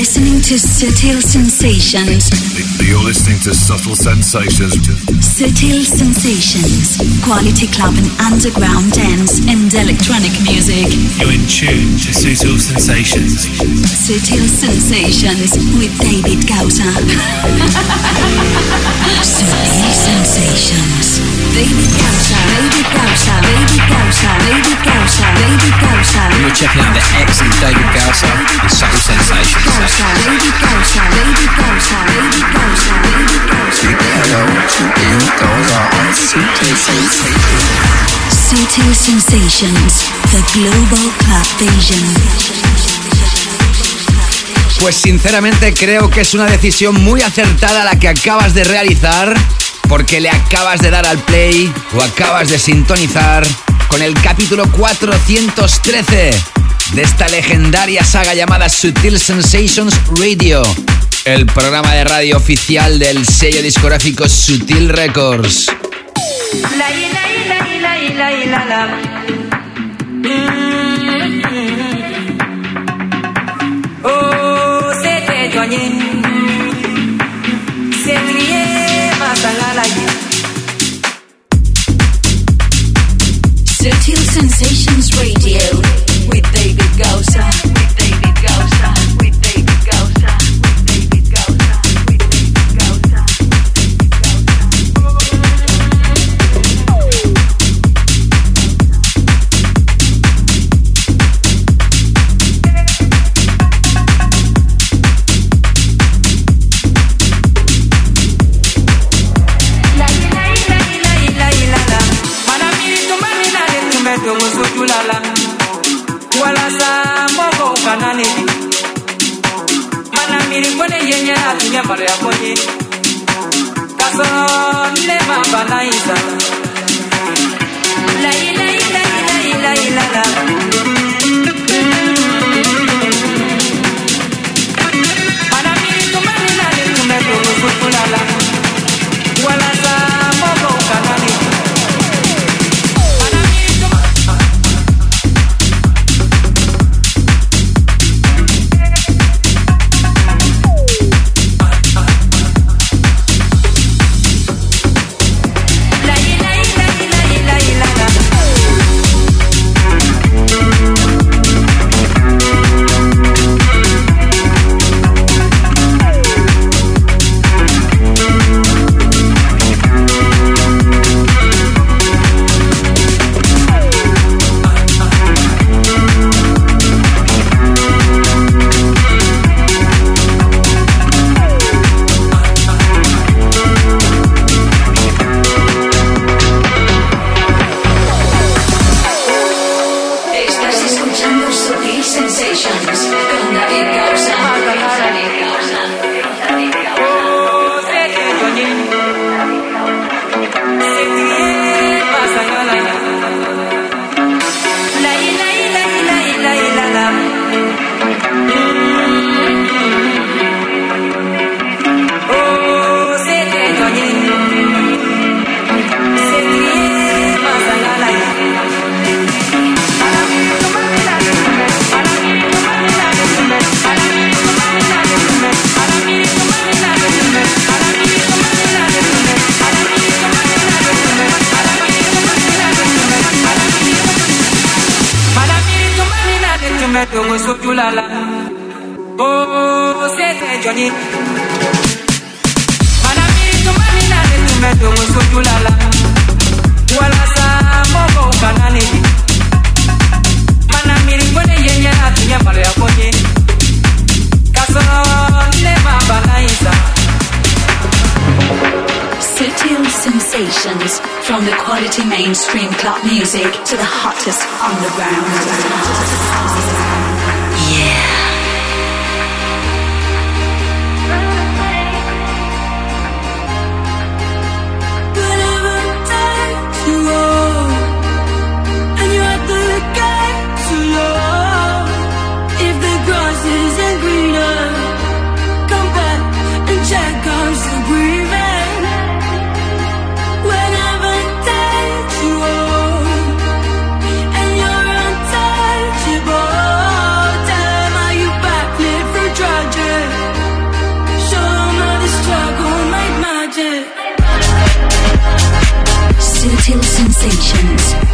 listening to Subtle Sensations. You're listening to Subtle Sensations. Subtle Sensations. Quality club and underground dance and electronic music. You're in tune to Subtle Sensations. Subtle Sensations with David Gausa. Subtle Sensations. David Gausa. David Gausa. David Gausa. David Gausa. David Gausa. You're checking out the excellent David Gausa and Sensations. Hello Sensations. Subtle Sensations. The Global Club Vision. Pues sinceramente creo que es una decisión muy acertada la que acabas de realizar porque le acabas de dar al play o acabas de sintonizar con el capítulo 413 de esta legendaria saga llamada Sutil Sensations Radio, el programa de radio oficial del sello discográfico Sutil Records.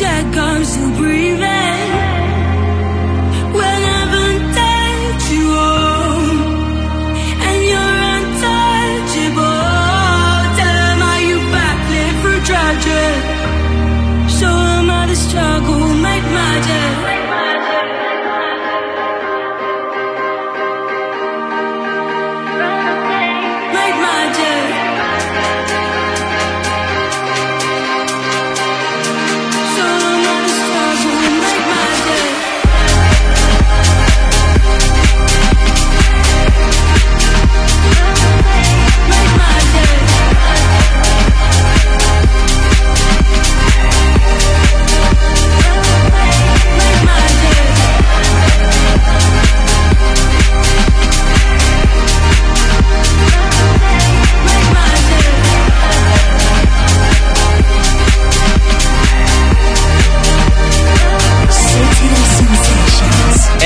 check.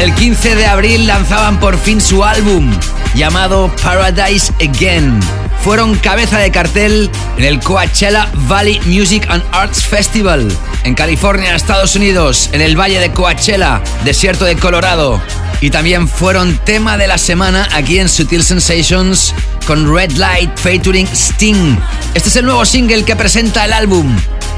El 15 de abril lanzaban por fin su álbum llamado Paradise Again. Fueron cabeza de cartel en el Coachella Valley Music and Arts Festival en California, Estados Unidos, en el Valle de Coachella, desierto de Colorado. Y también fueron tema de la semana aquí en Sutil Sensations con Red Light featuring Sting. Este es el nuevo single que presenta el álbum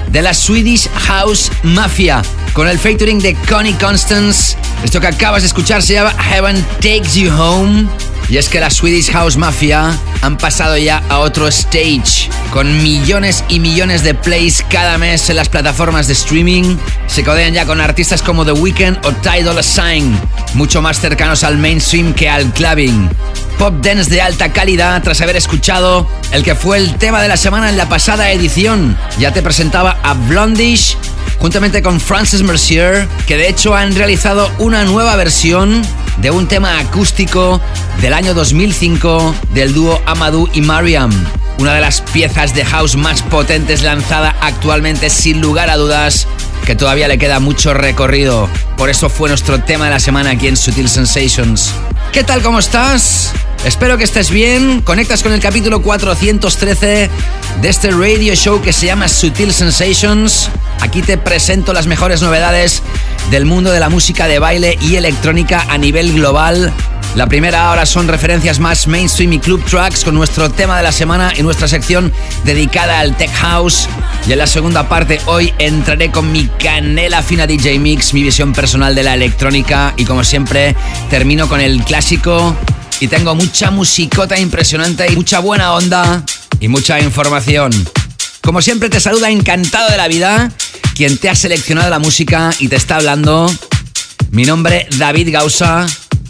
de la Swedish House Mafia con el featuring de Connie Constance. Esto que acabas de escuchar se llama Heaven Takes You Home. Y es que la Swedish House Mafia han pasado ya a otro stage, con millones y millones de plays cada mes en las plataformas de streaming. Se codean ya con artistas como The Weeknd o Dolla Sign, mucho más cercanos al mainstream que al clubbing. Pop dance de alta calidad tras haber escuchado el que fue el tema de la semana en la pasada edición. Ya te presentaba a Blondish juntamente con Francis Mercier, que de hecho han realizado una nueva versión de un tema acústico del año 2005 del dúo Amadou y Mariam. Una de las piezas de house más potentes lanzada actualmente sin lugar a dudas, que todavía le queda mucho recorrido. Por eso fue nuestro tema de la semana aquí en Sutil Sensations. ¿Qué tal, cómo estás? Espero que estés bien. Conectas con el capítulo 413 de este radio show que se llama Sutil Sensations. Aquí te presento las mejores novedades del mundo de la música de baile y electrónica a nivel global. La primera hora son referencias más mainstream y club tracks con nuestro tema de la semana y nuestra sección dedicada al tech house. Y en la segunda parte hoy entraré con mi canela fina DJ Mix, mi visión personal de la electrónica y como siempre termino con el clásico y tengo mucha musicota impresionante y mucha buena onda y mucha información. Como siempre te saluda encantado de la vida quien te ha seleccionado la música y te está hablando. Mi nombre David Gausa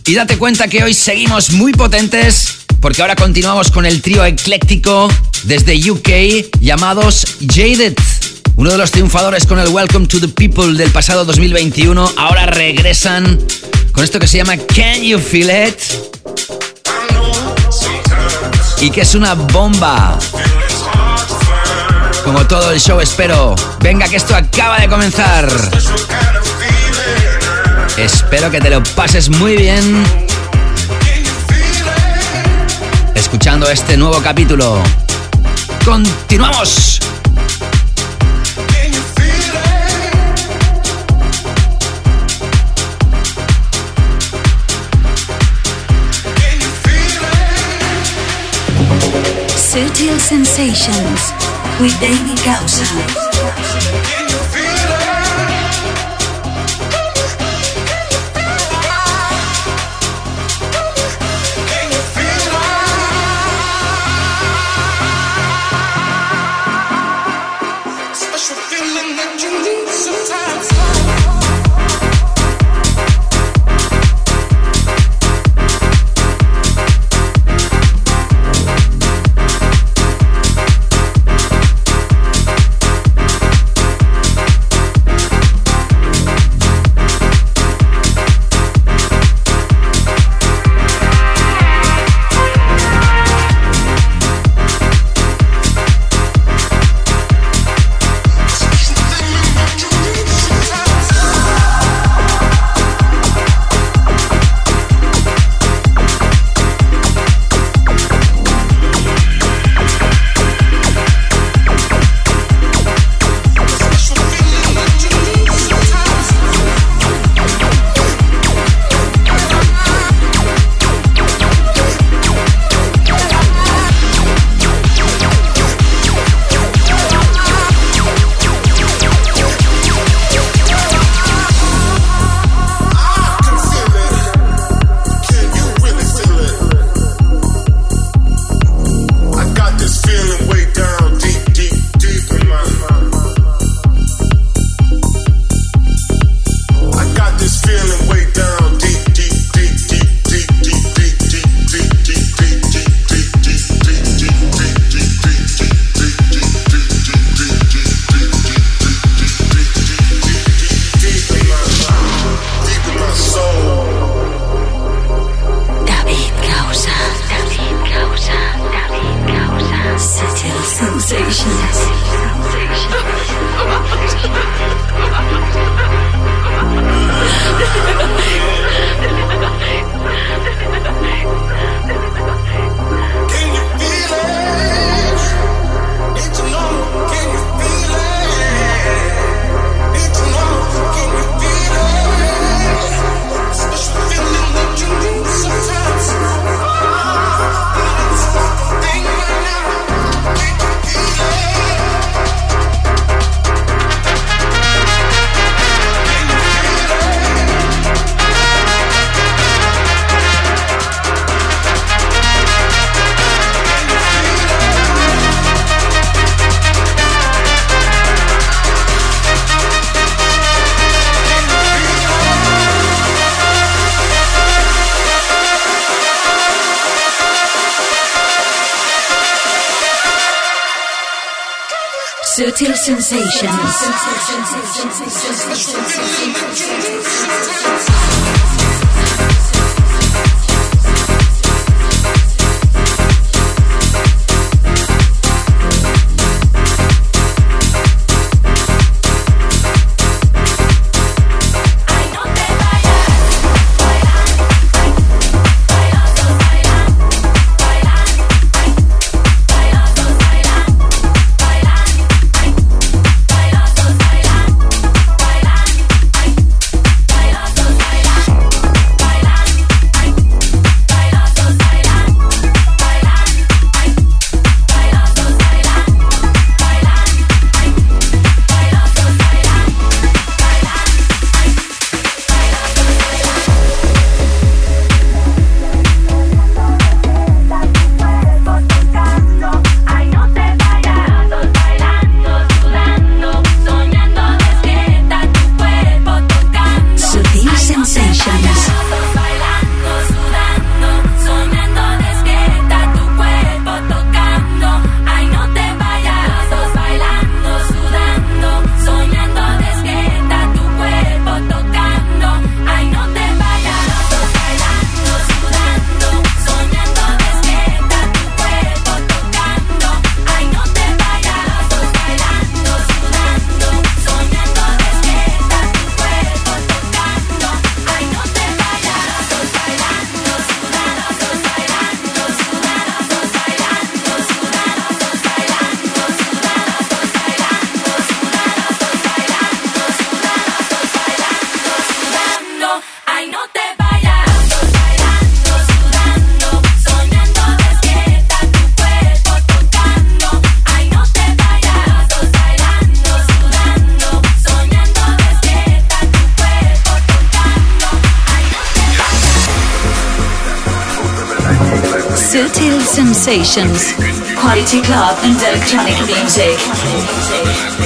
y date cuenta que hoy seguimos muy potentes porque ahora continuamos con el trío ecléctico desde UK llamados Jaded. Uno de los triunfadores con el Welcome to the People del pasado 2021 ahora regresan con esto que se llama Can You Feel It? Y que es una bomba. Como todo el show espero. Venga que esto acaba de comenzar. Espero que te lo pases muy bien escuchando este nuevo capítulo. ¡Continuamos! Sutil Sensations with David Gausa. sensations. sensations, quality club and electronic music.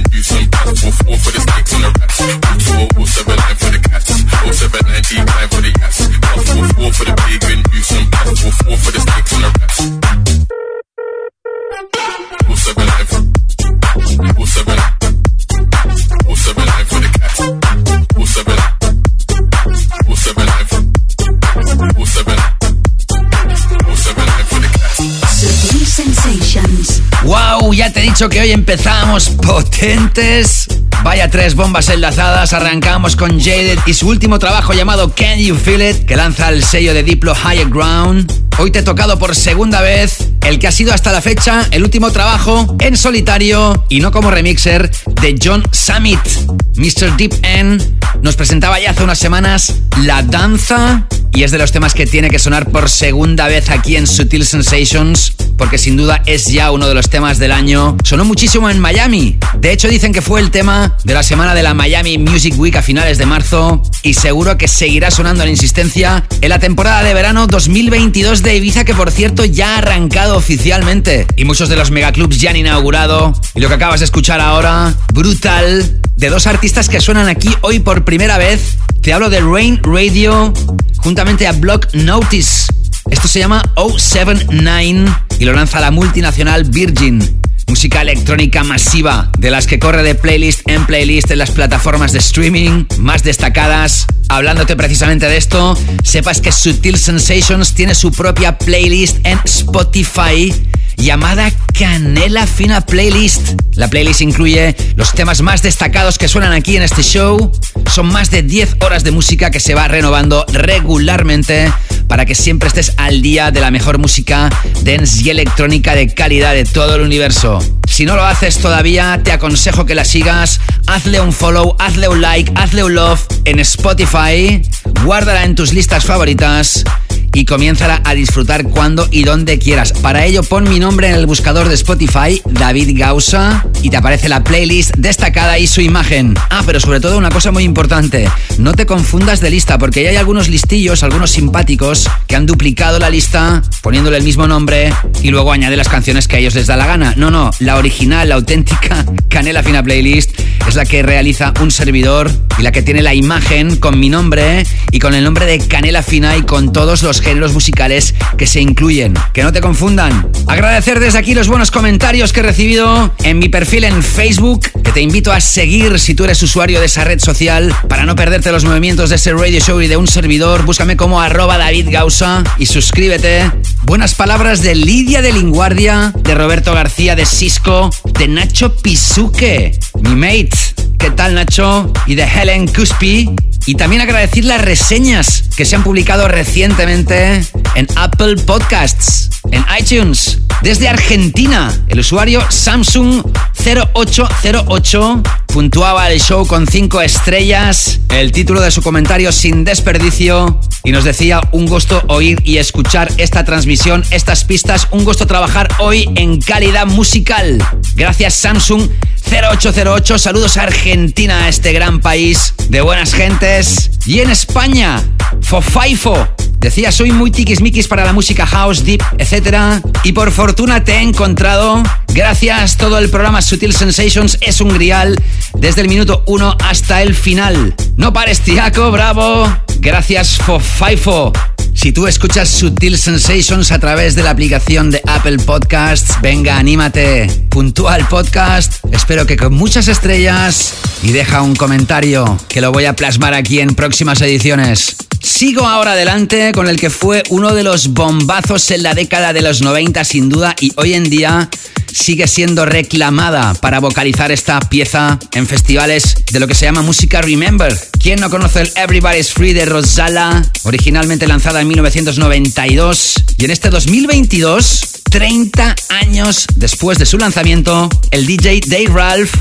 he dicho que hoy empezamos potentes. Vaya tres bombas enlazadas. Arrancamos con Jaded y su último trabajo llamado Can You Feel It, que lanza el sello de Diplo Higher Ground. Hoy te he tocado por segunda vez el que ha sido hasta la fecha el último trabajo en solitario y no como remixer de John Summit. Mr. Deep End nos presentaba ya hace unas semanas La Danza y es de los temas que tiene que sonar por segunda vez aquí en Sutil Sensations porque sin duda es ya uno de los temas del año. Sonó muchísimo en Miami. De hecho, dicen que fue el tema de la semana de la Miami Music Week a finales de marzo y seguro que seguirá sonando la insistencia en la temporada de verano 2022 de Ibiza, que por cierto ya ha arrancado oficialmente y muchos de los megaclubs ya han inaugurado. Y lo que acabas de escuchar ahora, brutal, de dos artistas que suenan aquí hoy por primera vez. Te hablo de Rain Radio juntamente a Block Notice. Esto se llama 079 y lo lanza la multinacional Virgin. Música electrónica masiva, de las que corre de playlist en playlist en las plataformas de streaming más destacadas. Hablándote precisamente de esto, sepas que Sutil Sensations tiene su propia playlist en Spotify llamada Canela Fina Playlist. La playlist incluye los temas más destacados que suenan aquí en este show. Son más de 10 horas de música que se va renovando regularmente para que siempre estés al día de la mejor música dance y electrónica de calidad de todo el universo. Si no lo haces todavía, te aconsejo que la sigas. Hazle un follow, hazle un like, hazle un love en Spotify. Guárdala en tus listas favoritas y comiénzala a disfrutar cuando y donde quieras. Para ello, pon mi nombre en el buscador de Spotify, David Gausa, y te aparece la playlist destacada y su imagen. Ah, pero sobre todo una cosa muy importante, no te confundas de lista, porque ya hay algunos listillos, algunos simpáticos, que han duplicado la lista poniéndole el mismo nombre y luego añade las canciones que a ellos les da la gana. No, no, la original, la auténtica Canela Fina Playlist es la que realiza un servidor y la que tiene la imagen con mi nombre y con el nombre de Canela Fina y con todos los géneros musicales que se incluyen. Que no te confundan. Agradecer desde aquí los buenos comentarios que he recibido en mi perfil en Facebook, que te invito a seguir si tú eres usuario de esa red social para no perderte los movimientos de ese radio show y de un servidor. Búscame como arroba David Gausa y suscríbete. Buenas palabras de Lidia de Linguardia, de Roberto García de Cisco, de Nacho Pisuque, mi mate. ¿Qué tal Nacho? Y de Helen Cuspi. Y también agradecer las reseñas que se han publicado recientemente en Apple Podcasts, en iTunes. Desde Argentina, el usuario Samsung 0808 puntuaba el show con 5 estrellas, el título de su comentario sin desperdicio y nos decía un gusto oír y escuchar esta transmisión, estas pistas, un gusto trabajar hoy en calidad musical. Gracias Samsung 0808, saludos a Argentina, este gran país de buenas gentes. Y en España, Fofaifo. Decía, soy muy tiquismiquis para la música house, deep, etc. Y por fortuna te he encontrado. Gracias, todo el programa Sutil Sensations es un grial desde el minuto 1 hasta el final. No pares, tiaco, bravo. Gracias, Fofaifo. Si tú escuchas Sutil Sensations a través de la aplicación de Apple Podcasts, venga, anímate. Puntúa el podcast. Espero que con muchas estrellas y deja un comentario que lo voy a plasmar aquí en próximas ediciones. Sigo ahora adelante con el que fue uno de los bombazos en la década de los 90 sin duda y hoy en día sigue siendo reclamada para vocalizar esta pieza en festivales de lo que se llama música Remember. ¿Quién no conoce el Everybody's Free de Rosala, originalmente lanzada en 1992? Y en este 2022, 30 años después de su lanzamiento, el DJ Dave Ralph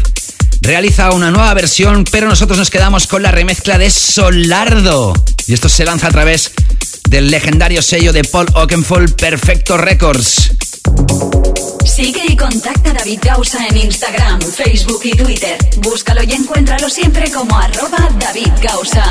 realiza una nueva versión, pero nosotros nos quedamos con la remezcla de Solardo. Y esto se lanza a través del legendario sello de Paul Oakenfold, Perfecto Records. Sigue y contacta a David Gausa en Instagram, Facebook y Twitter. Búscalo y encuéntralo siempre como arroba David Gausa.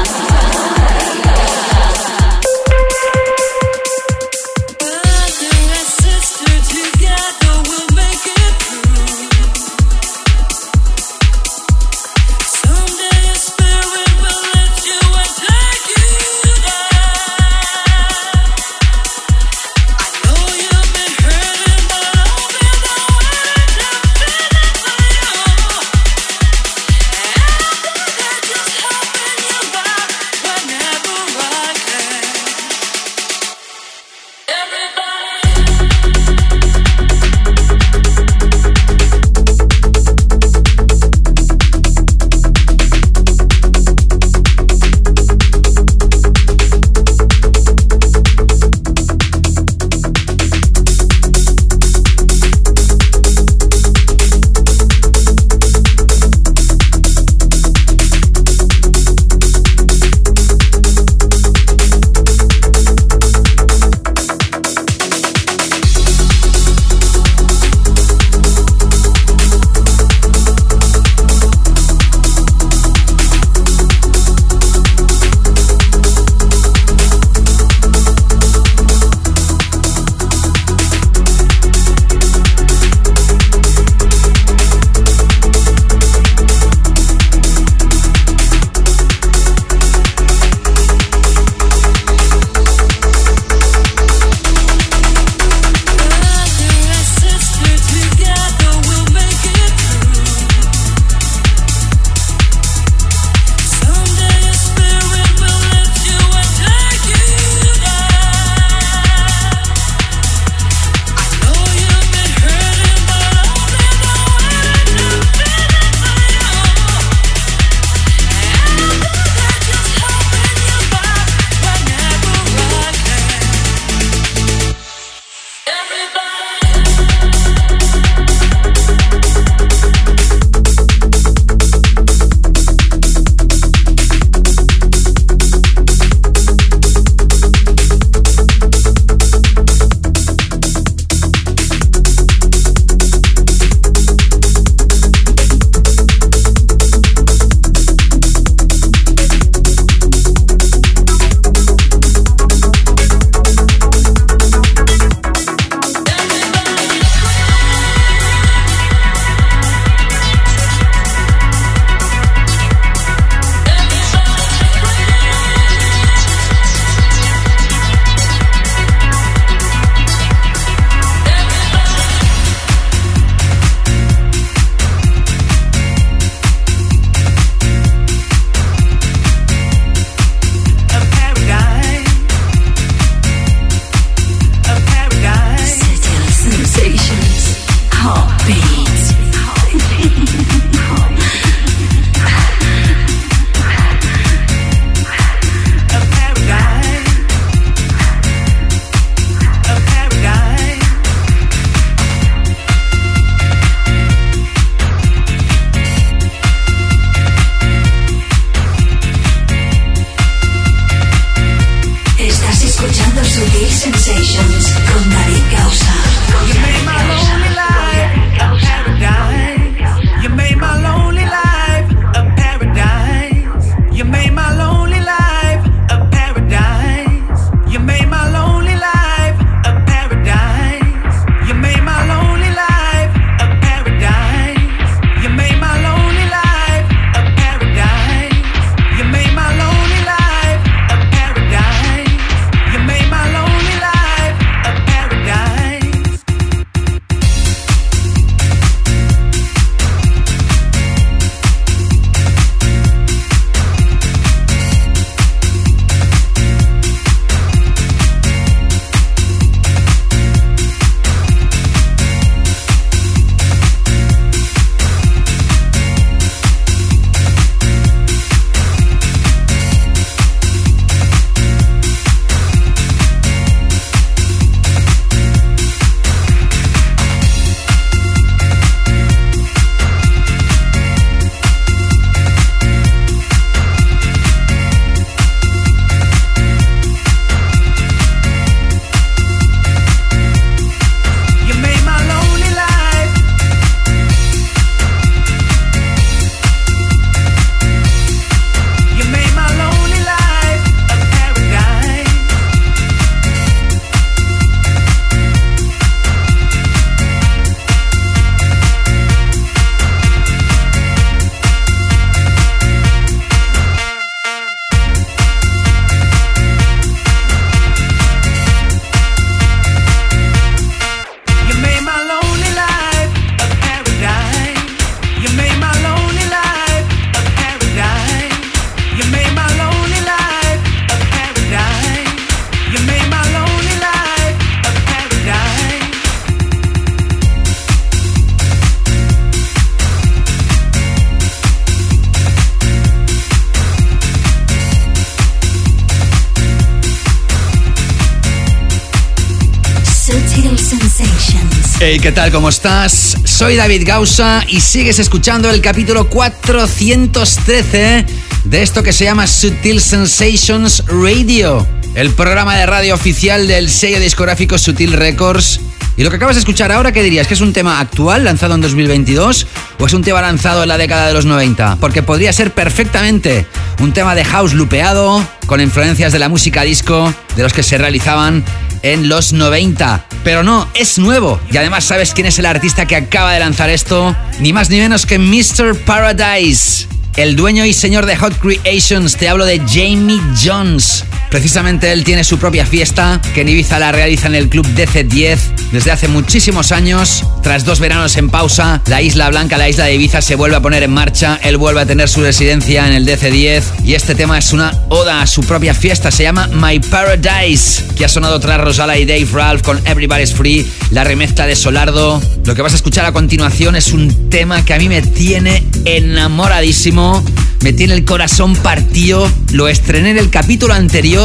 ¿Qué tal? ¿Cómo estás? Soy David Gausa y sigues escuchando el capítulo 413 de esto que se llama Sutil Sensations Radio, el programa de radio oficial del sello discográfico Sutil Records. Y lo que acabas de escuchar ahora, ¿qué dirías? ¿Que es un tema actual, lanzado en 2022? ¿O es un tema lanzado en la década de los 90? Porque podría ser perfectamente un tema de house lupeado, con influencias de la música disco, de los que se realizaban en los 90. Pero no, es nuevo. Y además sabes quién es el artista que acaba de lanzar esto. Ni más ni menos que Mr. Paradise. El dueño y señor de Hot Creations, te hablo de Jamie Jones. Precisamente él tiene su propia fiesta que en Ibiza la realiza en el club DC10 desde hace muchísimos años. Tras dos veranos en pausa, la Isla Blanca, la isla de Ibiza, se vuelve a poner en marcha. Él vuelve a tener su residencia en el DC10 y este tema es una oda a su propia fiesta. Se llama My Paradise, que ha sonado tras Rosala y Dave Ralph con Everybody's Free, la remezcla de Solardo. Lo que vas a escuchar a continuación es un tema que a mí me tiene enamoradísimo me tiene el corazón partido. Lo estrené en el capítulo anterior,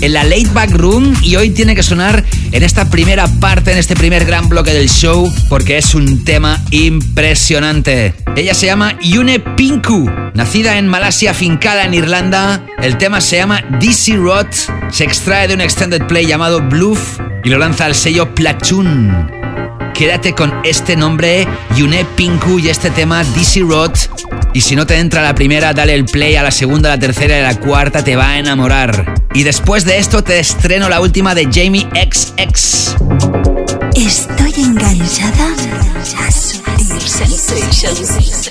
en la Late Back Room, y hoy tiene que sonar en esta primera parte, en este primer gran bloque del show, porque es un tema impresionante. Ella se llama Yune Pinku, nacida en Malasia, fincada en Irlanda. El tema se llama DC Rot, se extrae de un extended play llamado Bluff y lo lanza al sello Platoon. Quédate con este nombre, Yune Pinku y este tema DC Rot y si no te entra la primera, dale el play a la segunda, la tercera y la cuarta, te va a enamorar. Y después de esto te estreno la última de Jamie XX. Estoy enganchada a Sutil Sensations.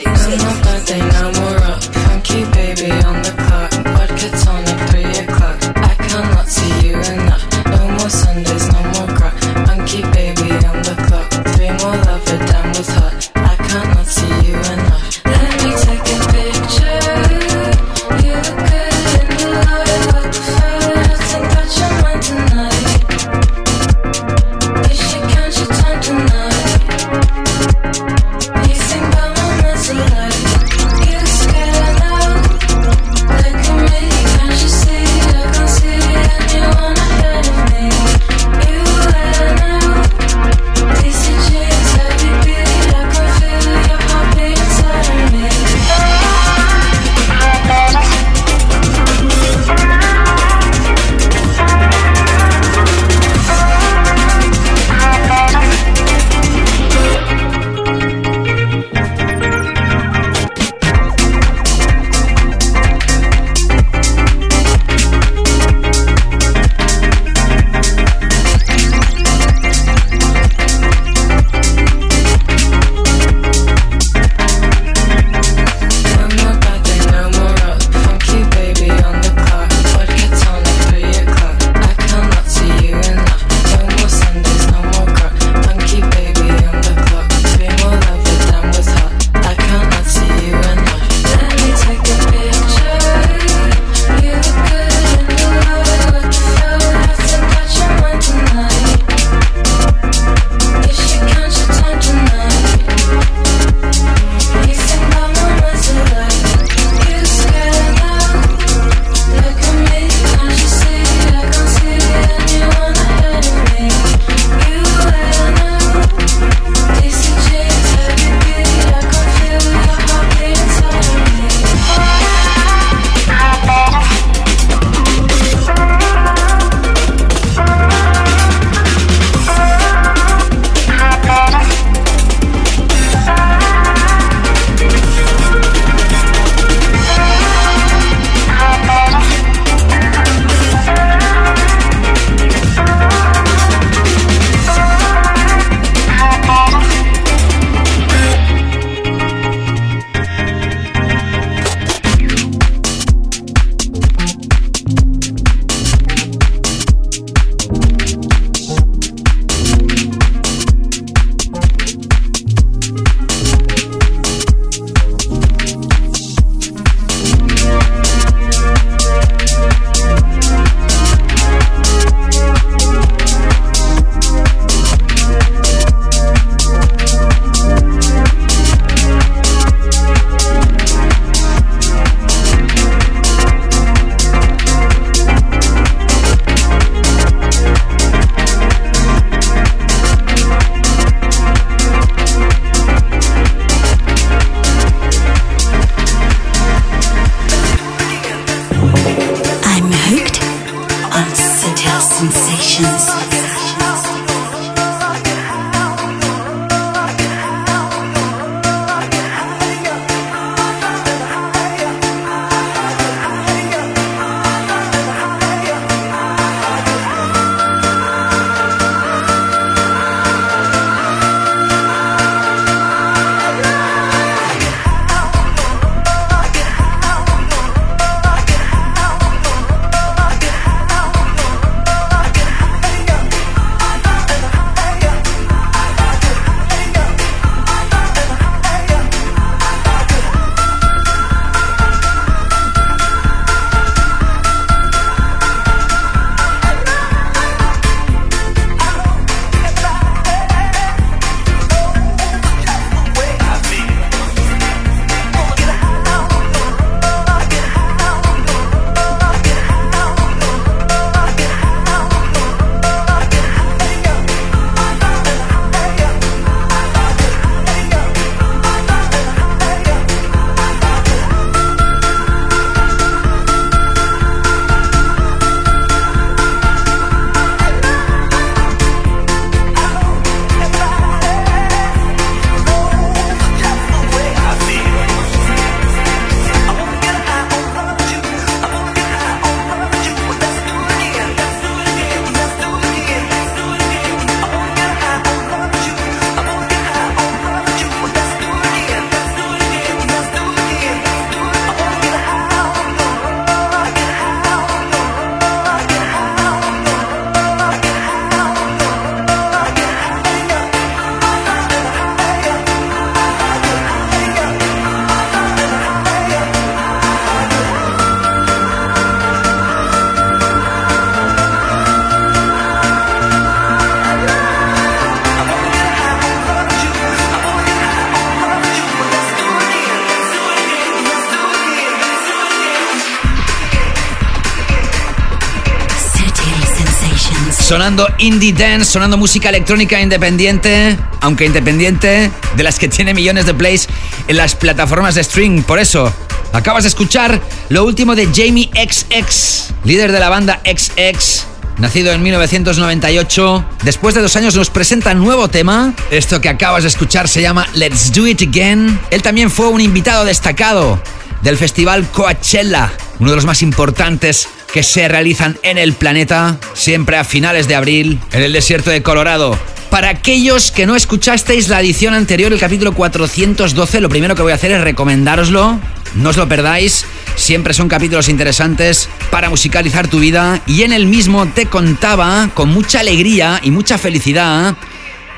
Indie dance, sonando música electrónica independiente, aunque independiente, de las que tiene millones de plays en las plataformas de stream. Por eso, acabas de escuchar lo último de Jamie XX, líder de la banda XX. Nacido en 1998, después de dos años nos presenta nuevo tema. Esto que acabas de escuchar se llama Let's Do It Again. Él también fue un invitado destacado del festival Coachella, uno de los más importantes que se realizan en el planeta, siempre a finales de abril, en el desierto de Colorado. Para aquellos que no escuchasteis la edición anterior, el capítulo 412, lo primero que voy a hacer es recomendároslo. No os lo perdáis. Siempre son capítulos interesantes para musicalizar tu vida. Y en el mismo te contaba con mucha alegría y mucha felicidad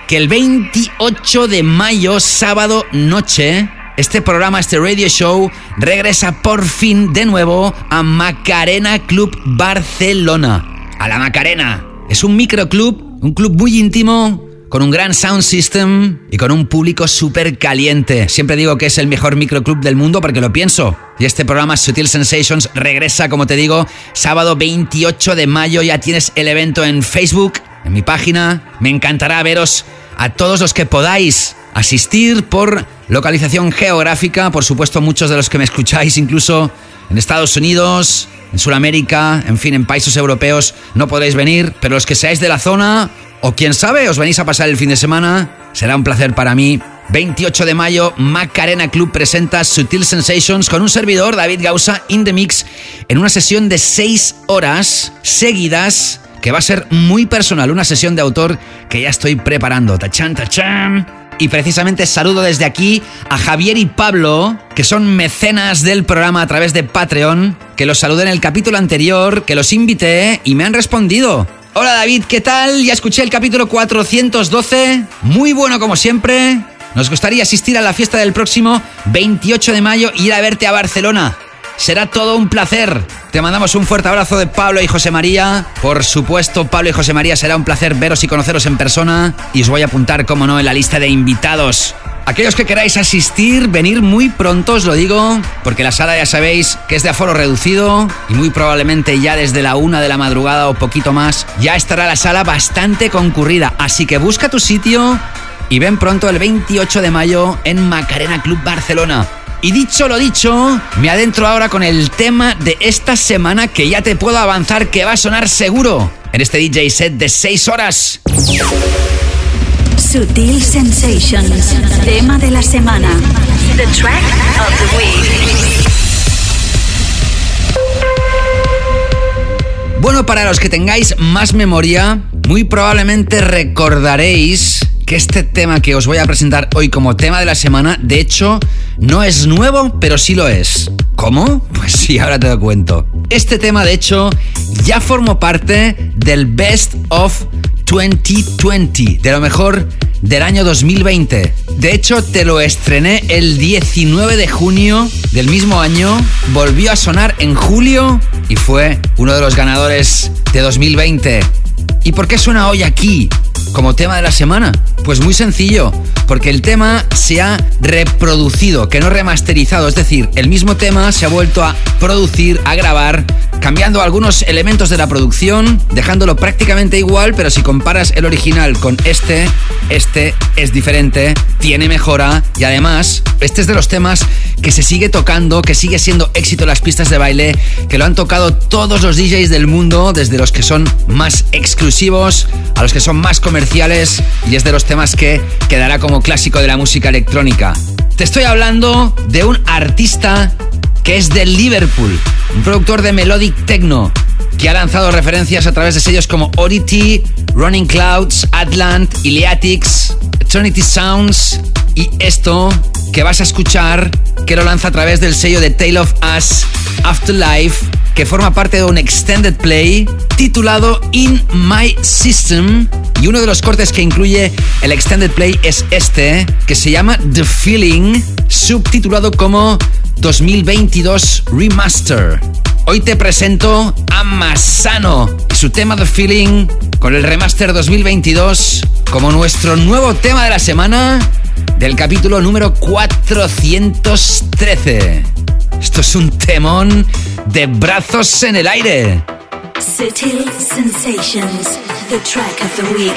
que el 28 de mayo, sábado noche, este programa, este radio show, regresa por fin de nuevo a Macarena Club Barcelona. A la Macarena. Es un microclub, un club muy íntimo, con un gran sound system y con un público súper caliente. Siempre digo que es el mejor microclub del mundo porque lo pienso. Y este programa Sutil Sensations regresa, como te digo, sábado 28 de mayo. Ya tienes el evento en Facebook, en mi página. Me encantará veros a todos los que podáis asistir por localización geográfica. Por supuesto, muchos de los que me escucháis, incluso en Estados Unidos, en Sudamérica, en fin, en países europeos, no podéis venir, pero los que seáis de la zona, o quién sabe, os venís a pasar el fin de semana, será un placer para mí. 28 de mayo, Macarena Club presenta Sutil Sensations con un servidor, David Gausa, in the mix, en una sesión de 6 horas seguidas que va a ser muy personal, una sesión de autor que ya estoy preparando. Tachan, tachan. Y precisamente saludo desde aquí a Javier y Pablo, que son mecenas del programa a través de Patreon, que los saludé en el capítulo anterior, que los invité y me han respondido. Hola David, ¿qué tal? Ya escuché el capítulo 412, muy bueno como siempre. Nos gustaría asistir a la fiesta del próximo 28 de mayo y ir a verte a Barcelona. Será todo un placer. Te mandamos un fuerte abrazo de Pablo y José María. Por supuesto, Pablo y José María será un placer veros y conoceros en persona. Y os voy a apuntar, como no, en la lista de invitados. Aquellos que queráis asistir, venir muy pronto, os lo digo, porque la sala ya sabéis que es de aforo reducido y muy probablemente ya desde la una de la madrugada o poquito más ya estará la sala bastante concurrida. Así que busca tu sitio y ven pronto el 28 de mayo en Macarena Club Barcelona. Y dicho lo dicho, me adentro ahora con el tema de esta semana que ya te puedo avanzar que va a sonar seguro en este DJ set de 6 horas. Sutil Sensations. Tema de la semana. The track of the week. Bueno, para los que tengáis más memoria, muy probablemente recordaréis que este tema que os voy a presentar hoy como tema de la semana, de hecho, no es nuevo, pero sí lo es. ¿Cómo? Pues sí, ahora te lo cuento. Este tema, de hecho, ya formó parte del Best of 2020, de lo mejor del año 2020. De hecho, te lo estrené el 19 de junio del mismo año, volvió a sonar en julio y fue uno de los ganadores de 2020. ¿Y por qué suena hoy aquí como tema de la semana? Pues muy sencillo, porque el tema se ha reproducido, que no remasterizado, es decir, el mismo tema se ha vuelto a producir, a grabar, cambiando algunos elementos de la producción, dejándolo prácticamente igual, pero si comparas el original con este, este es diferente, tiene mejora y además, este es de los temas que se sigue tocando, que sigue siendo éxito las pistas de baile, que lo han tocado todos los DJs del mundo, desde los que son más exclusivos a los que son más comerciales y es de los temas que quedará como clásico de la música electrónica. Te estoy hablando de un artista que es de Liverpool, un productor de melodic techno que ha lanzado referencias a través de sellos como Oddity, Running Clouds, Atlant, Iliatics, Eternity Sounds y esto que vas a escuchar que lo lanza a través del sello de Tale of Us Afterlife que forma parte de un extended play titulado In My System y uno de los cortes que incluye el extended play es este que se llama The Feeling subtitulado como 2022 Remaster. Hoy te presento a y su tema The Feeling con el remaster 2022 como nuestro nuevo tema de la semana del capítulo número 413. Esto es un temón de brazos en el aire. Sutil Sensations. The track of the week.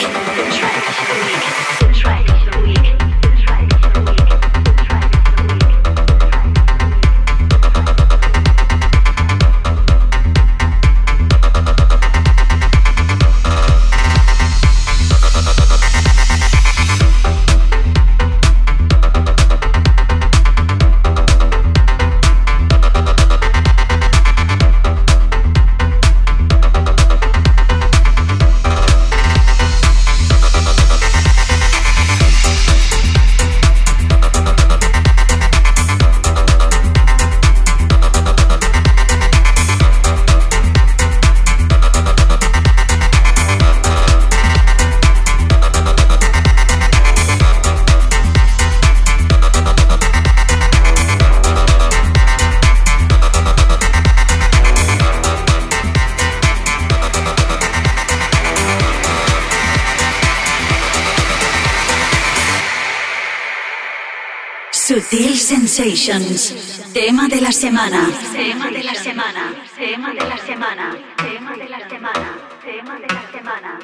Tema de la semana. Tema de la semana. Tema de la semana. Tema de la semana. Tema de la semana.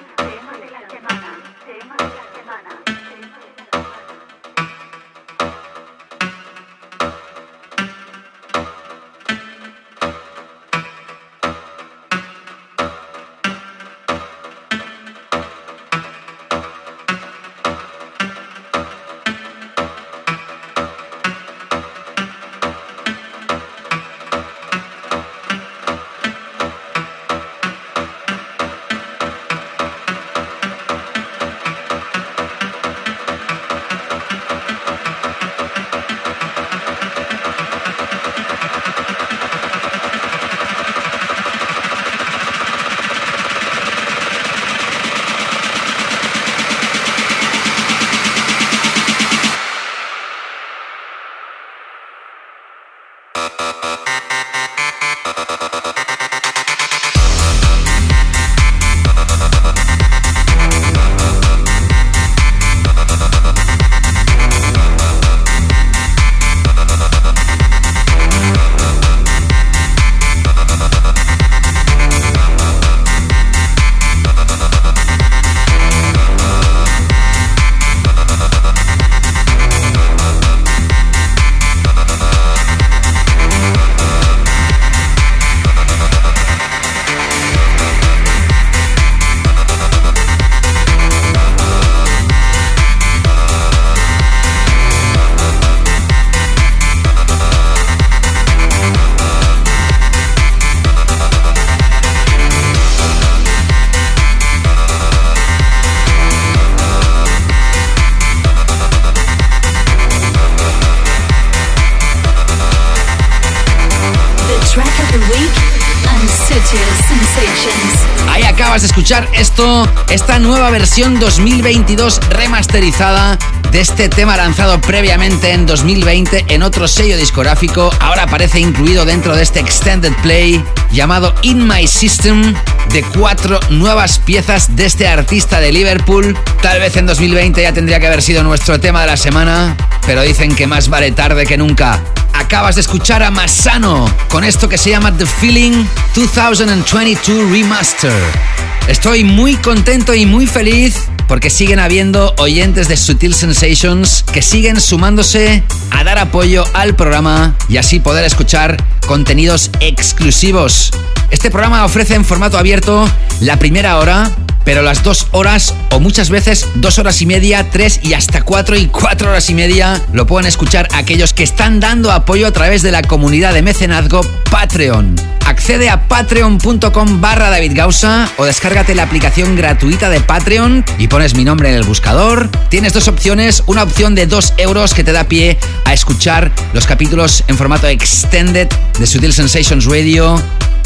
Esto, esta nueva versión 2022 remasterizada de este tema lanzado previamente en 2020 en otro sello discográfico. Ahora aparece incluido dentro de este extended play llamado In My System de cuatro nuevas piezas de este artista de Liverpool. Tal vez en 2020 ya tendría que haber sido nuestro tema de la semana, pero dicen que más vale tarde que nunca. Acabas de escuchar a Masano con esto que se llama The Feeling 2022 Remaster. Estoy muy contento y muy feliz porque siguen habiendo oyentes de Sutil Sensations que siguen sumándose a dar apoyo al programa y así poder escuchar contenidos exclusivos. Este programa ofrece en formato abierto la primera hora, pero las dos horas o muchas veces dos horas y media, tres y hasta cuatro y cuatro horas y media lo pueden escuchar aquellos que están dando apoyo a través de la comunidad de mecenazgo Patreon. Accede a patreon.com barra David Gausa o descárgate la aplicación gratuita de Patreon y pones mi nombre en el buscador. Tienes dos opciones, una opción de dos euros que te da pie a escuchar los capítulos en formato extended de Sutil Sensations Radio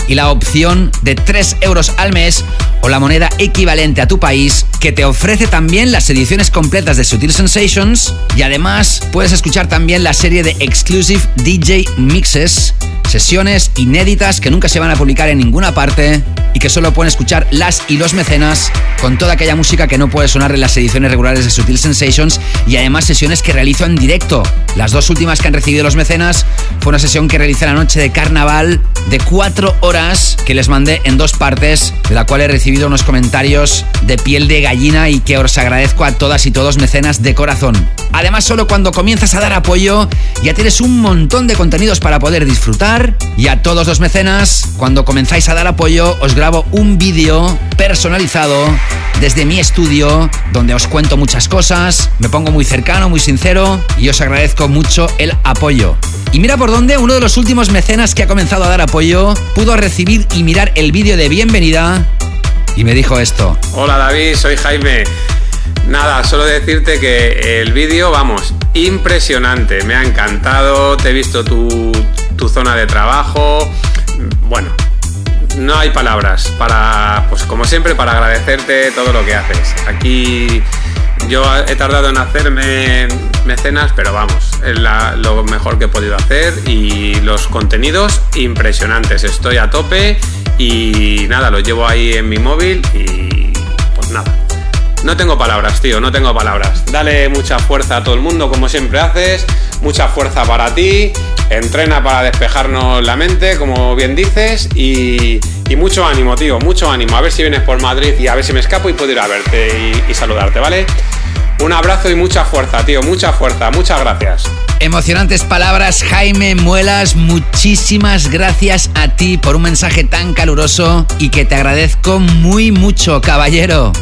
y la opción de 3 euros al mes o la moneda equivalente a tu país que te ofrece también las ediciones completas de Sutil Sensations y además puedes escuchar también la serie de Exclusive DJ Mixes, sesiones inéditas que nunca se van a publicar en ninguna parte y que solo pueden escuchar las y los mecenas con toda aquella música que no puede sonar en las ediciones regulares de Sutil Sensations y además sesiones que realizo en directo. Las dos últimas que han recibido los mecenas fue una sesión que realicé la noche de carnaval de 4 horas que les mandé en dos partes, de la cual he recibido unos comentarios de piel de gallina y que os agradezco a todas y todos mecenas de corazón. Además, solo cuando comienzas a dar apoyo ya tienes un montón de contenidos para poder disfrutar y a todos los mecenas, cuando comenzáis a dar apoyo, os grabo un vídeo personalizado desde mi estudio donde os cuento muchas cosas, me pongo muy cercano, muy sincero y os agradezco mucho el apoyo. Y mira por dónde uno de los últimos mecenas que ha comenzado a dar apoyo pudo recibir y mirar el vídeo de bienvenida y me dijo esto. Hola David, soy Jaime. Nada, solo decirte que el vídeo, vamos, impresionante. Me ha encantado, te he visto tu, tu zona de trabajo. Bueno, no hay palabras para, pues como siempre, para agradecerte todo lo que haces. Aquí yo he tardado en hacerme mecenas, pero vamos, es lo mejor que he podido hacer y los contenidos impresionantes. Estoy a tope y nada, lo llevo ahí en mi móvil y pues nada. No tengo palabras, tío, no tengo palabras. Dale mucha fuerza a todo el mundo, como siempre haces. Mucha fuerza para ti. Entrena para despejarnos la mente, como bien dices. Y, mucho ánimo, tío, mucho ánimo. A ver si vienes por Madrid y a ver si me escapo y puedo ir a verte y saludarte, ¿vale? Un abrazo y mucha fuerza, tío, mucha fuerza. Muchas gracias. Emocionantes palabras, Jaime Muelas. Muchísimas gracias a ti por un mensaje tan caluroso y que te agradezco muy mucho, caballero.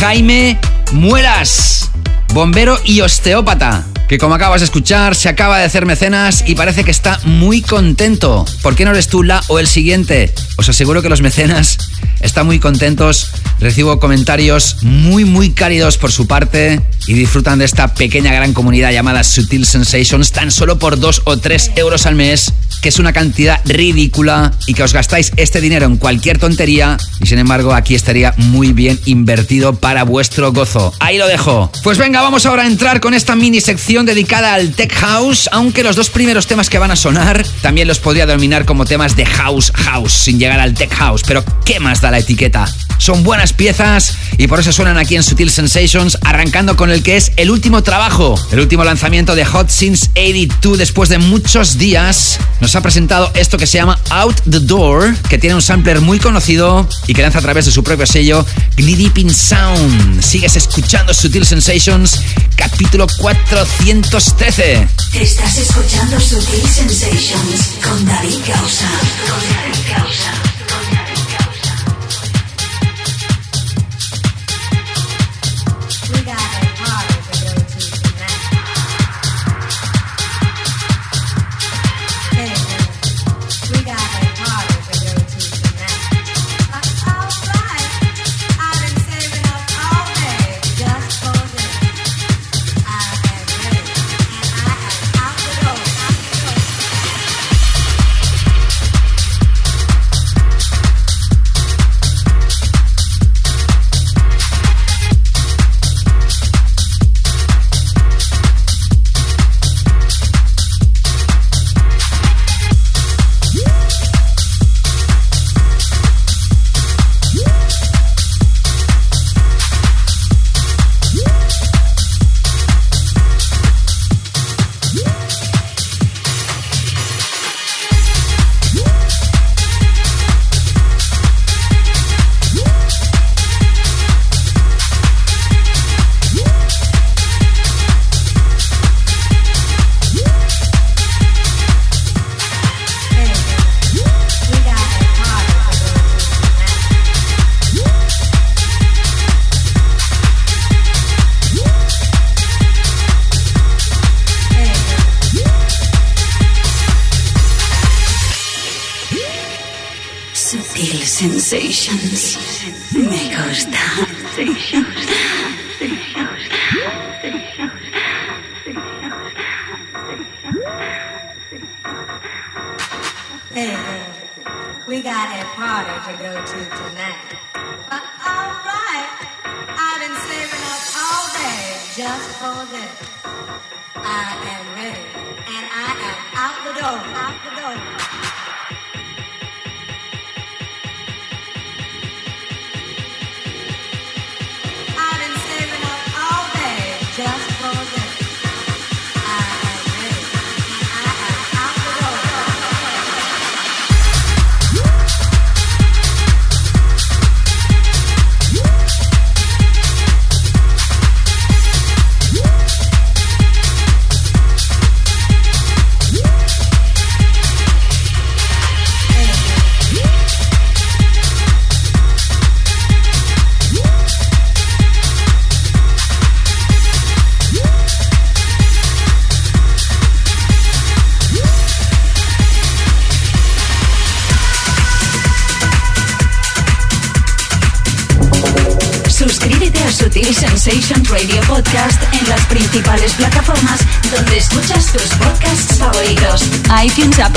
Jaime Muelas, bombero y osteópata, que como acabas de escuchar, se acaba de hacer mecenas y parece que está muy contento. ¿Por qué no eres tú la o el siguiente? Os aseguro que los mecenas están muy contentos. Recibo comentarios muy, muy cálidos por su parte y disfrutan de esta pequeña gran comunidad llamada Sutil Sensations tan solo por 2 o 3 euros al mes, que es una cantidad ridícula y que os gastáis este dinero en cualquier tontería y sin embargo aquí estaría muy bien invertido para vuestro gozo. Ahí lo dejo. Pues venga, vamos ahora a entrar con esta mini sección dedicada al Tech House, aunque los dos primeros temas que van a sonar también los podría denominar como temas de House House, sin llegar al Tech House, pero ¿qué más da la etiqueta? Son buenas piezas y por eso suenan aquí en Sutil Sensations, arrancando con el que es el último trabajo, el último lanzamiento de Hot Since 82 después de muchos días. Nos ha presentado esto que se llama Out the Door, que tiene un sampler muy conocido y que lanza a través de su propio sello Gnidipin Sound. Sigues escuchando Sutil Sensations, capítulo 413. Estás escuchando Sutil Sensations con David Gausa. Con David Gausa.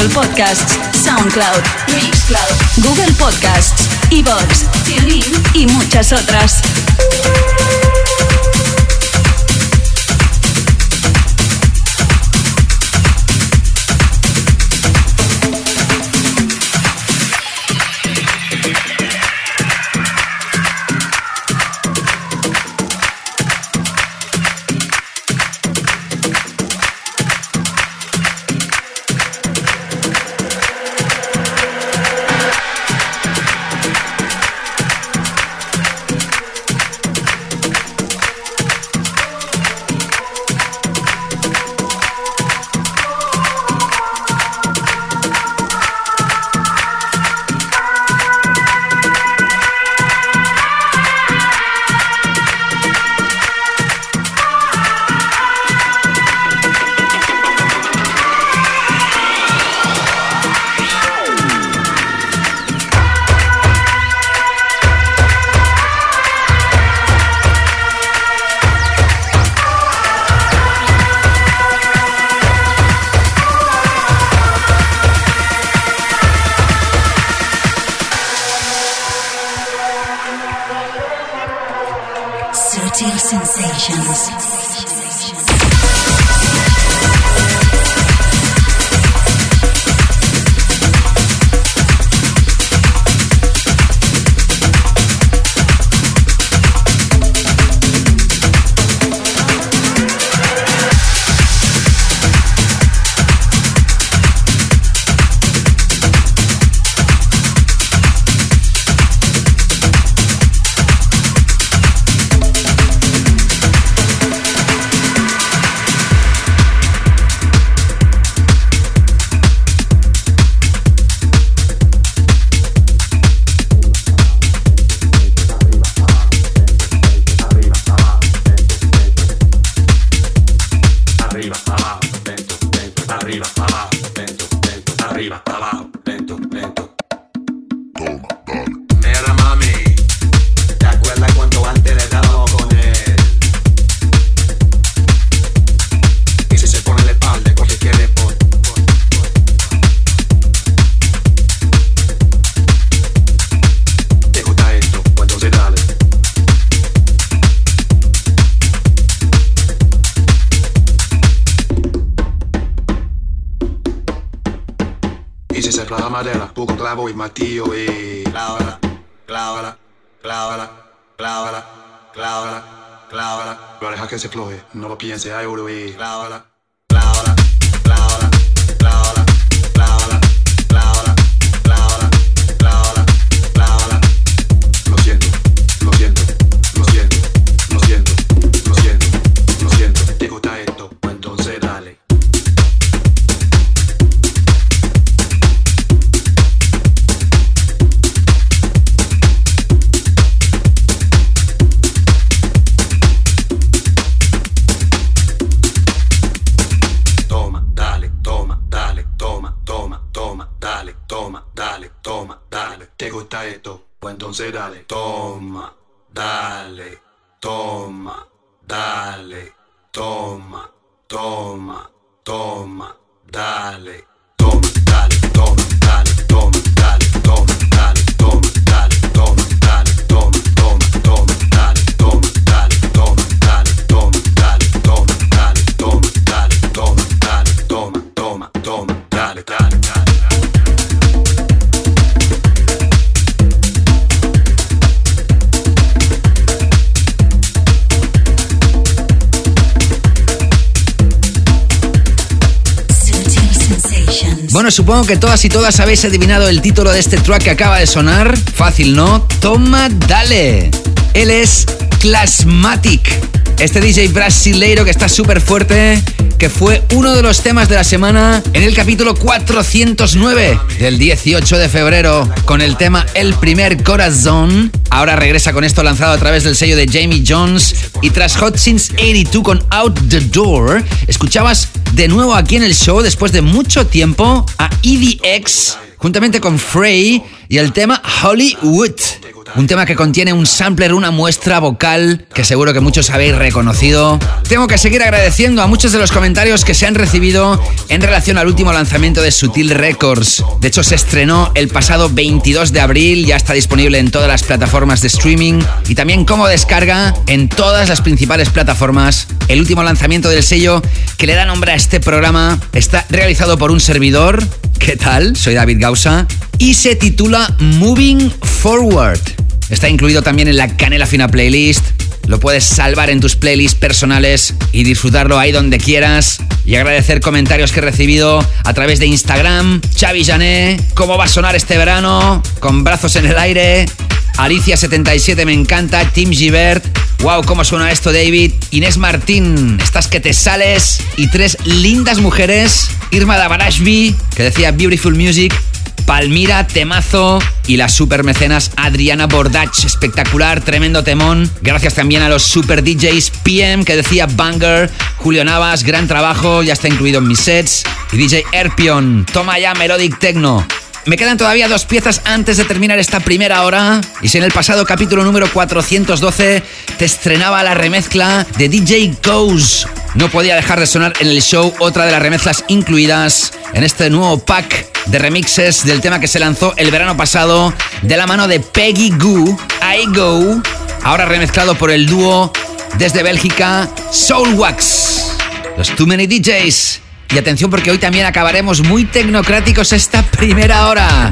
Apple Podcasts, SoundCloud, madera, poco clavo y martillo y clávala, clávala, clávala, clávala, clávala, clávala. Pero deja que se floje, no lo piense, hay oro y clávala, clávala, dale. Bueno, supongo que todas y todas habéis adivinado el título de este track que acaba de sonar. Fácil, ¿no? Toma, dale. Él es Clasmatic. Este DJ brasileiro que está súper fuerte, que fue uno de los temas de la semana en el capítulo 409 del 18 de febrero con el tema El primer corazón. Ahora regresa con esto lanzado a través del sello de Jamie Jones y tras Hot Since 82 con Out the Door, escuchabas de nuevo aquí en el show después de mucho tiempo a EDX juntamente con Frey y el tema Hollywood. Un tema que contiene un sampler, una muestra vocal que seguro que muchos habéis reconocido. Tengo que seguir agradeciendo a muchos de los comentarios que se han recibido en relación al último lanzamiento de Sutil Records. De hecho, se estrenó el pasado 22 de abril, ya está disponible en todas las plataformas de streaming y también como descarga en todas las principales plataformas. El último lanzamiento del sello que le da nombre a este programa está realizado por un servidor. ¿Qué tal? Soy David Gausa y se titula Moving Forward. Está incluido también en la Canela Fina Playlist. Lo puedes salvar en tus playlists personales y disfrutarlo ahí donde quieras. Y agradecer comentarios que he recibido a través de Instagram. Xavi Jané, ¿cómo va a sonar este verano? Con brazos en el aire. Alicia77 me encanta. Tim Givert. Wow, cómo suena esto, David. Inés Martín, estás que te sales. Y tres lindas mujeres. Irma Davarashvi, que decía Beautiful Music. Palmira, temazo y las super mecenas Adriana Bordach, espectacular, tremendo temón. Gracias también a los super DJs PM que decía Banger, Julio Navas, gran trabajo, ya está incluido en mis sets. Y DJ Erpion, toma ya Melodic Techno. Me quedan todavía dos piezas antes de terminar esta primera hora. Y si en el pasado capítulo número 412 te estrenaba la remezcla de DJ Goes, no podía dejar de sonar en el show otra de las remezclas incluidas en este nuevo pack de remixes del tema que se lanzó el verano pasado de la mano de Peggy Goo, I Go, ahora remezclado por el dúo desde Bélgica Soulwax. Los Too Many DJs. Y atención porque hoy también acabaremos muy tecnocráticos esta primera hora.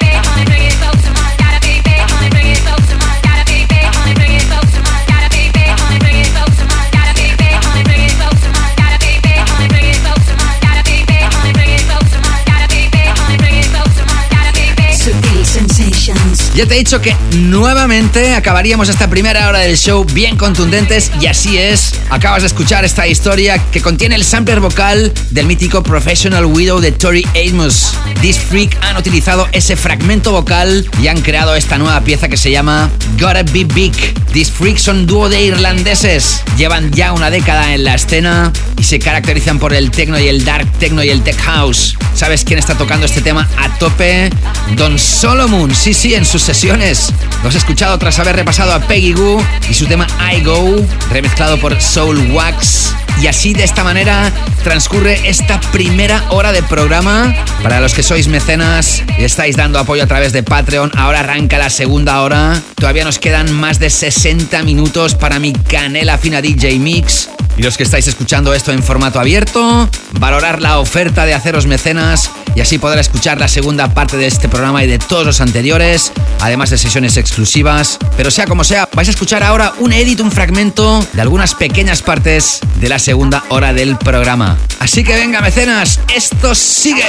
Ya te he dicho que nuevamente acabaríamos esta primera hora del show bien contundentes y así es. Acabas de escuchar esta historia que contiene el sampler vocal del mítico Professional Widow de Tori Amos. This Freak han utilizado ese fragmento vocal y han creado esta nueva pieza que se llama Gotta Be Big. This Freak son dúo de irlandeses. Llevan ya una década en la escena y se caracterizan por el techno y el dark techno y el tech house. ¿Sabes quién está tocando este tema a tope? Don Solomon, sí, sí, en sus sesiones. Lo has escuchado tras haber repasado a Peggy Goo y su tema I Go, remezclado por Soul Wax. Y así de esta manera transcurre esta primera hora de programa. Para los que sois mecenas y estáis dando apoyo a través de Patreon, ahora arranca la segunda hora. Todavía nos quedan más de 60 minutos para mi canela fina DJ Mix. Y los que estáis escuchando esto en formato abierto, valorar la oferta de haceros mecenas y así poder escuchar la segunda parte de este programa y de todos los anteriores, además de sesiones exclusivas. Pero sea como sea, vais a escuchar ahora un edit, un fragmento de algunas pequeñas partes de la segunda hora del programa. Así que venga, mecenas, esto sigue.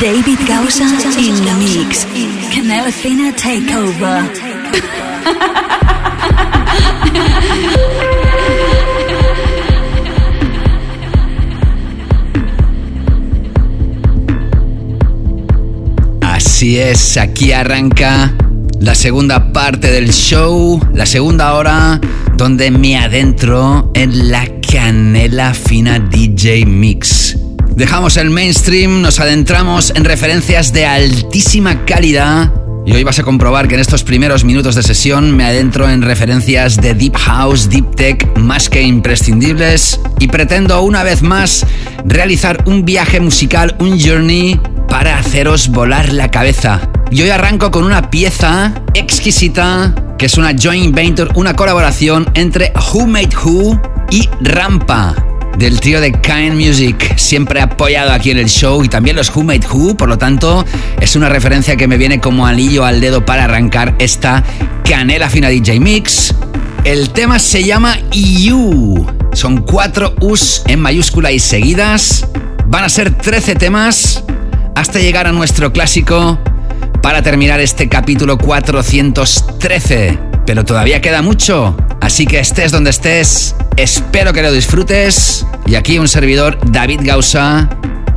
David Gausa in the mix. Canela Fina Takeover. Así es, aquí arranca la segunda parte del show, la segunda hora, donde me adentro en la canela fina DJ Mix. Dejamos el mainstream, nos adentramos en referencias de altísima calidad. Y hoy vas a comprobar que en estos primeros minutos de sesión me adentro en referencias de Deep House, Deep Tech, más que imprescindibles. Y pretendo una vez más realizar un viaje musical, un journey, para haceros volar la cabeza. Y hoy arranco con una pieza exquisita, que es una joint venture, una colaboración entre Who Made Who y Rampa del trío de Kind Music, siempre apoyado aquí en el show y también los Who Made Who, por lo tanto es una referencia que me viene como anillo al dedo para arrancar esta canela fina DJ Mix. El tema se llama EU, son cuatro U's en mayúscula y seguidas, van a ser 13 temas hasta llegar a nuestro clásico para terminar este capítulo 413. Pero todavía queda mucho, así que estés donde estés, espero que lo disfrutes. Y aquí un servidor, David Gausa,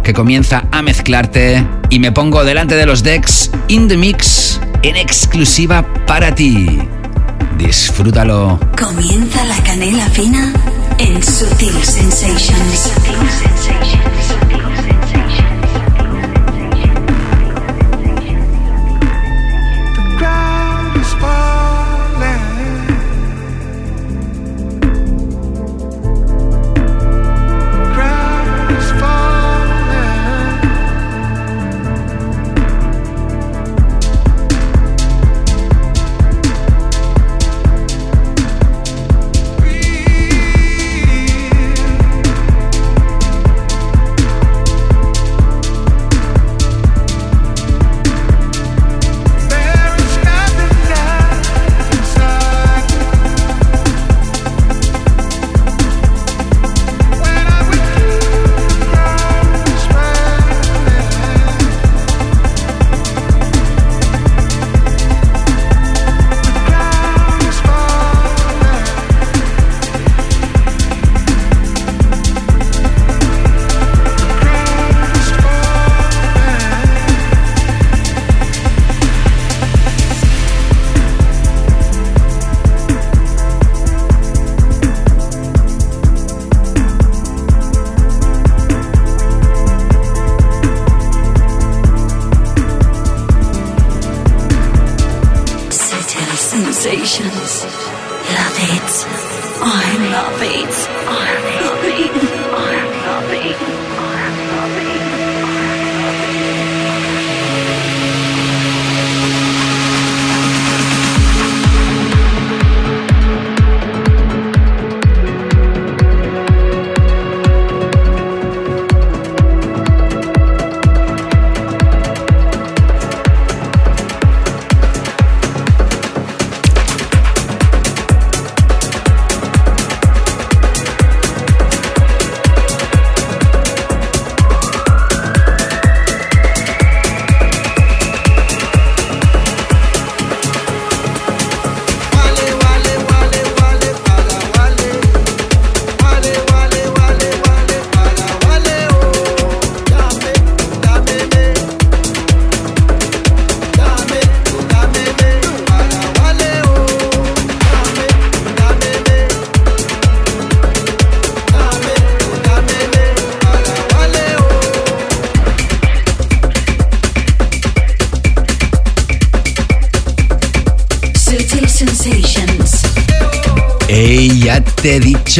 que comienza a mezclarte y me pongo delante de los decks in the mix en exclusiva para ti. Disfrútalo. Comienza la canela fina Sensations. Sutil Sensations. Sutil Sensations.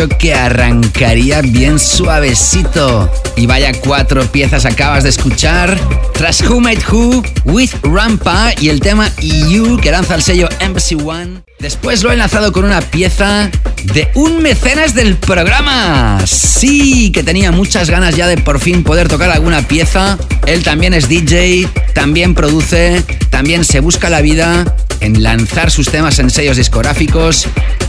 Que arrancaría bien suavecito. Y vaya cuatro piezas acabas de escuchar. Tras Who Made Who, With Rampa y el tema EU que lanza el sello Embassy One. Después lo he enlazado con una pieza de un mecenas del programa. Sí, que tenía muchas ganas ya de por fin poder tocar alguna pieza. Él también es DJ, también produce, también se busca la vida en lanzar sus temas en sellos discográficos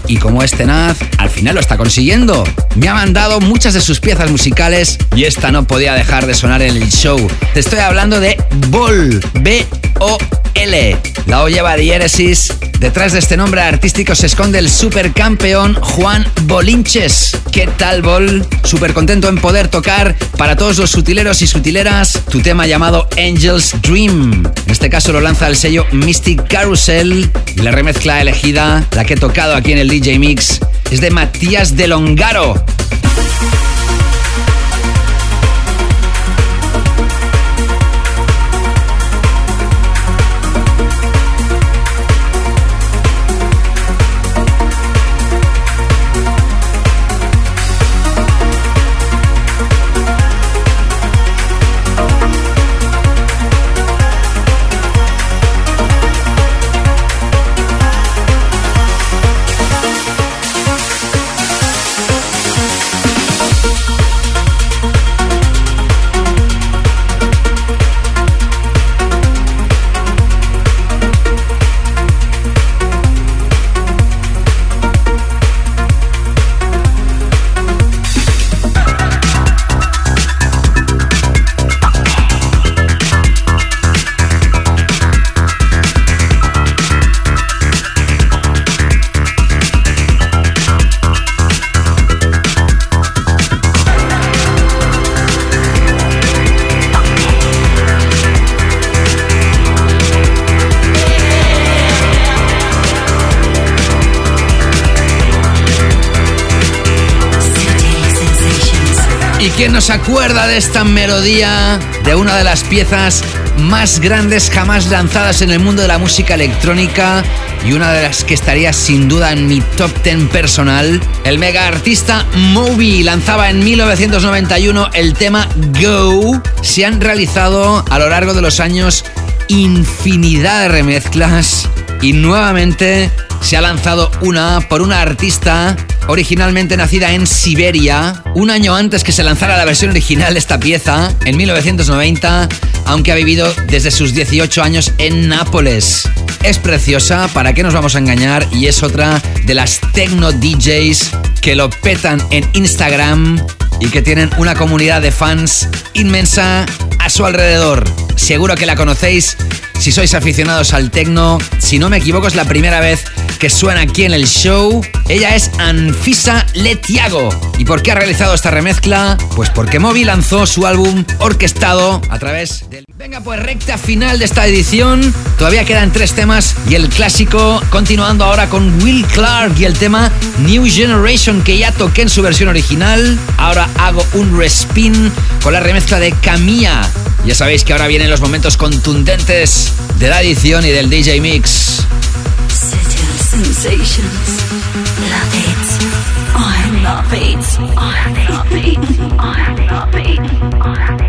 y como es tenaz, al final lo está consiguiendo. Me ha mandado muchas de sus piezas musicales y esta no podía dejar de sonar en el show. Te estoy hablando de Bol, B-O-L. La O lleva diéresis. Detrás de este nombre artístico se esconde el supercampeón Juan Bolinches. ¿Qué tal, Bol? Súper contento en poder tocar para todos los sutileros y sutileras tu tema llamado Angel's Dream. En este caso lo lanza el sello Mystic Carousel la remezcla elegida, la que he tocado aquí en el DJ Mix, es de Matías de ¿Y quién nos acuerda de esta melodía de una de las piezas más grandes jamás lanzadas en el mundo de la música electrónica y una de las que estaría sin duda en mi top 10 personal? El mega artista Moby lanzaba en 1991 el tema Go. Se han realizado a lo largo de los años infinidad de remezclas y nuevamente se ha lanzado una por una artista originalmente nacida en Siberia, un año antes que se lanzara la versión original de esta pieza, en 1990, aunque ha vivido desde sus 18 años en Nápoles. Es preciosa, ¿para qué nos vamos a engañar? Y es otra de las techno DJs que lo petan en Instagram y que tienen una comunidad de fans inmensa a su alrededor. Seguro que la conocéis si sois aficionados al techno. Si no me equivoco, es la primera vez que suena aquí en el show. Ella es Anfisa Letiago. ¿Y por qué ha realizado esta remezcla? Pues porque Moby lanzó su álbum orquestado a través del... Venga, pues recta final de esta edición. Todavía quedan tres temas y el clásico, continuando ahora con Will Clark y el tema New Generation que ya toqué en su versión original. Ahora hago un respin con la remezcla de Camilla. Ya sabéis que ahora vienen los momentos contundentes de la edición y del DJ Mix. love it. I love it. I love it. I love it.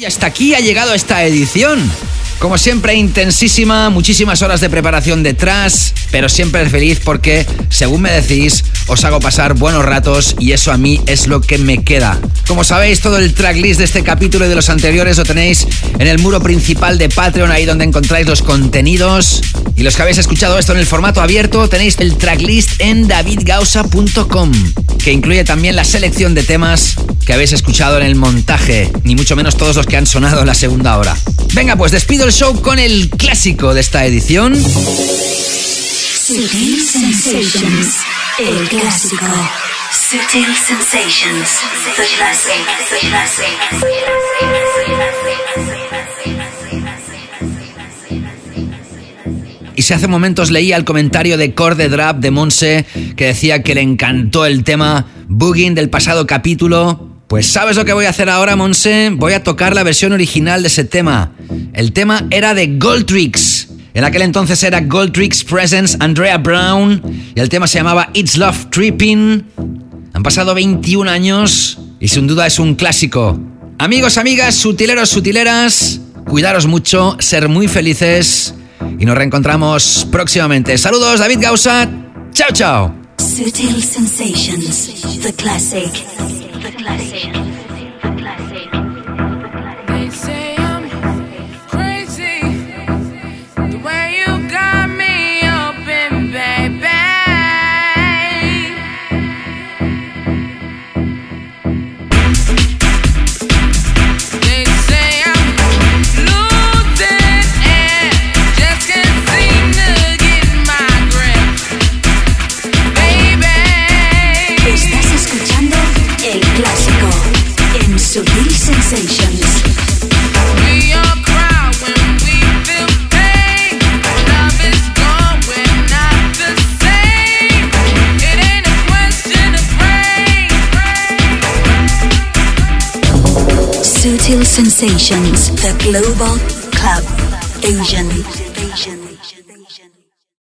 Y hasta aquí ha llegado esta edición. Como siempre, intensísima, muchísimas horas de preparación detrás, pero siempre feliz porque, según me decís, os hago pasar buenos ratos y eso a mí es lo que me queda. Como sabéis, todo el tracklist de este capítulo y de los anteriores lo tenéis en el muro principal de Patreon, ahí donde encontráis los contenidos. Y los que habéis escuchado esto en el formato abierto, tenéis el tracklist en davidgausa.com, que incluye también la selección de temas que habéis escuchado en el montaje, ni mucho menos todos los que han sonado en la segunda hora. Venga, pues despido el show con el clásico de esta edición. Sutil Sensations. El clásico. Sutil Sensations. The classic. The classic. Y si hace momentos leía el comentario de Core Drap de Monse que decía que le encantó el tema Booging del pasado capítulo. Pues ¿sabes lo que voy a hacer ahora, Monse? Voy a tocar la versión original de ese tema. El tema era de Goldtricks. En aquel entonces era Goldtricks Presents Andrea Brown y el tema se llamaba It's Love Tripping. Han pasado 21 años y sin duda es un clásico. Amigos, amigas, sutileros, sutileras, cuidaros mucho, ser muy felices y nos reencontramos próximamente. Saludos, David Gausa. Chao, chao. Sutil Sensations. The classic. The classic. Sutil Sensations, the Global Club Asian.